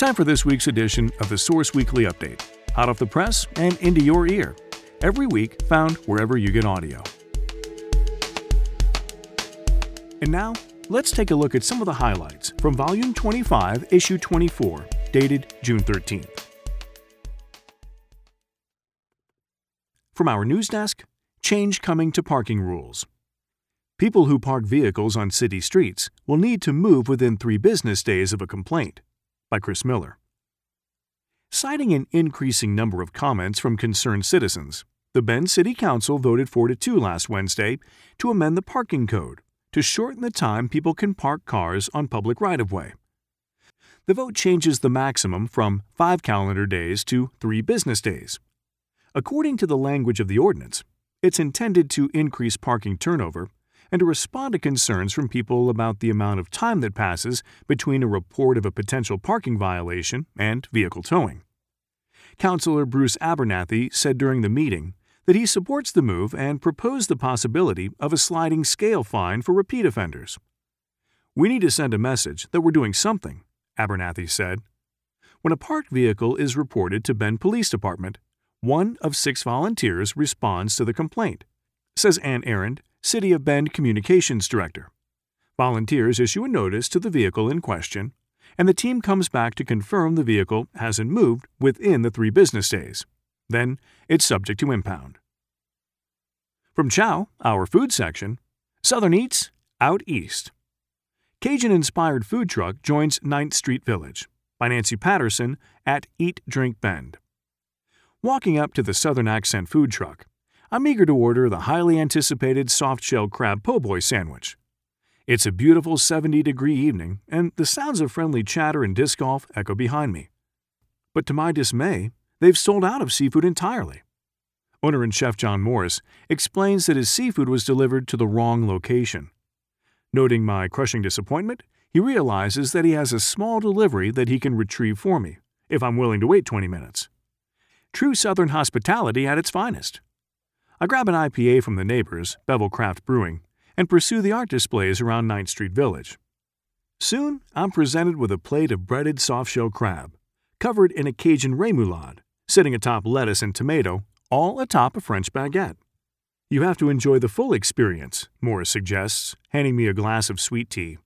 Time for this week's edition of the Source Weekly Update, hot off the press and into your ear. Every week, found wherever you get audio. And now, let's take a look at some of the highlights from Volume 25, Issue 24, dated June 13th. From our news desk, change coming to parking rules. People who park vehicles on city streets will need to move within three business days of a complaint. By Chris Miller. Citing an increasing number of comments from concerned citizens, the Bend City Council voted 4 to 2 last Wednesday to amend the parking code to shorten the time people can park cars on public right of way. The vote changes the maximum from five calendar days to three business days. According to the language of the ordinance, it's intended to increase parking turnover and to respond to concerns from people about the amount of time that passes between a report of a potential parking violation and vehicle towing. Councillor Bruce Abernathy said during the meeting that he supports the move and proposed the possibility of a sliding scale fine for repeat offenders. We need to send a message that we're doing something, Abernathy said. When a parked vehicle is reported to Bend Police Department, one of six volunteers responds to the complaint, says Anne Aurand, City of Bend Communications Director. Volunteers issue a notice to the vehicle in question, and the team comes back to confirm the vehicle hasn't moved within the three business days. Then it's subject to impound. From Chow, our food section, Southern Eats, Out East. Cajun inspired food truck joins 9th Street Village by Nancy Patterson at Eat Drink Bend. Walking up to the Southern Accent food truck, I'm eager to order the highly anticipated soft shell crab po' boy sandwich. It's a beautiful 70 degree evening, and the sounds of friendly chatter and disc golf echo behind me. But to my dismay, they've sold out of seafood entirely. Owner and chef John Morris explains that his seafood was delivered to the wrong location. Noting my crushing disappointment, he realizes that he has a small delivery that he can retrieve for me, if I'm willing to wait 20 minutes. True Southern hospitality at its finest. I grab an IPA from the neighbors, Bevel Craft Brewing, and pursue the art displays around 9th Street Village. Soon, I'm presented with a plate of breaded softshell crab, covered in a Cajun remoulade, sitting atop lettuce and tomato, all atop a French baguette. You have to enjoy the full experience, Morris suggests, handing me a glass of sweet tea.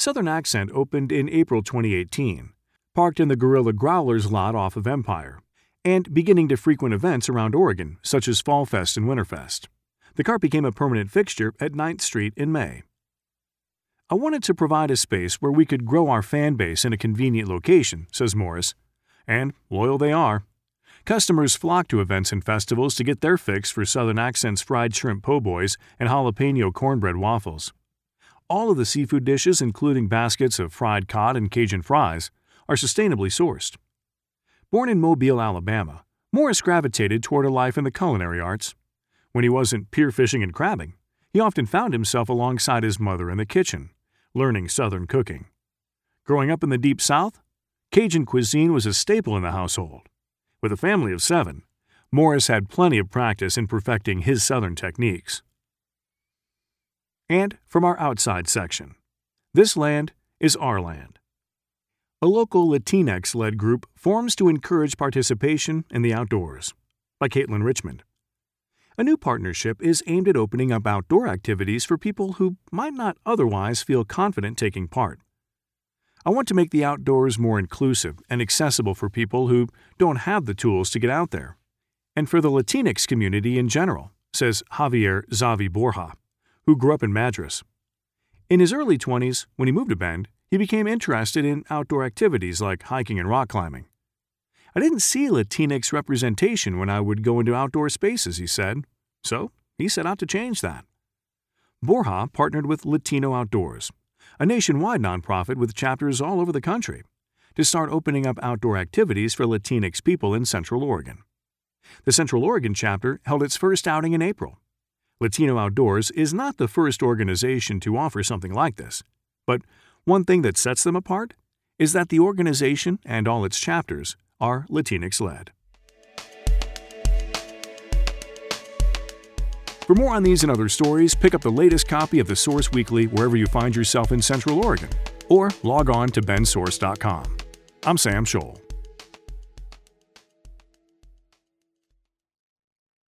Southern Accent opened in April 2018, parked in the Gorilla Growlers lot off of Empire, and beginning to frequent events around Oregon, such as Fall Fest and Winterfest. The cart became a permanent fixture at 9th Street in May. I wanted to provide a space where we could grow our fan base in a convenient location, says Morris. And loyal they are. Customers flock to events and festivals to get their fix for Southern Accent's fried shrimp po' boys and jalapeno cornbread waffles. All of the seafood dishes, including baskets of fried cod and Cajun fries, are sustainably sourced. Born in Mobile, Alabama, Morris gravitated toward a life in the culinary arts. When he wasn't pier fishing and crabbing, he often found himself alongside his mother in the kitchen, learning Southern cooking. Growing up in the Deep South, Cajun cuisine was a staple in the household. With a family of seven, Morris had plenty of practice in perfecting his Southern techniques. And from our outside section, this land is our land a local Latinx led group forms to encourage participation in the outdoors. By Caitlin Richmond. A new partnership is aimed at opening up outdoor activities for people who might not otherwise feel confident taking part. I want to make the outdoors more inclusive and accessible for people who don't have the tools to get out there, and for the Latinx community in general, says Javier Zavi Borja, who grew up in Madras. In his early 20s, when he moved to Bend, he became interested in outdoor activities like hiking and rock climbing. I didn't see Latinx representation when I would go into outdoor spaces, he said, so he set out to change that. Borja partnered with Latino Outdoors, a nationwide nonprofit with chapters all over the country, to start opening up outdoor activities for Latinx people in Central Oregon. The Central Oregon chapter held its first outing in April. Latino Outdoors is not the first organization to offer something like this, but one thing that sets them apart is that the organization and all its chapters are Latinx led. For more on these and other stories, pick up the latest copy of the Source Weekly wherever you find yourself in Central Oregon, or log on to bendsource.com. I'm Sam Scholl.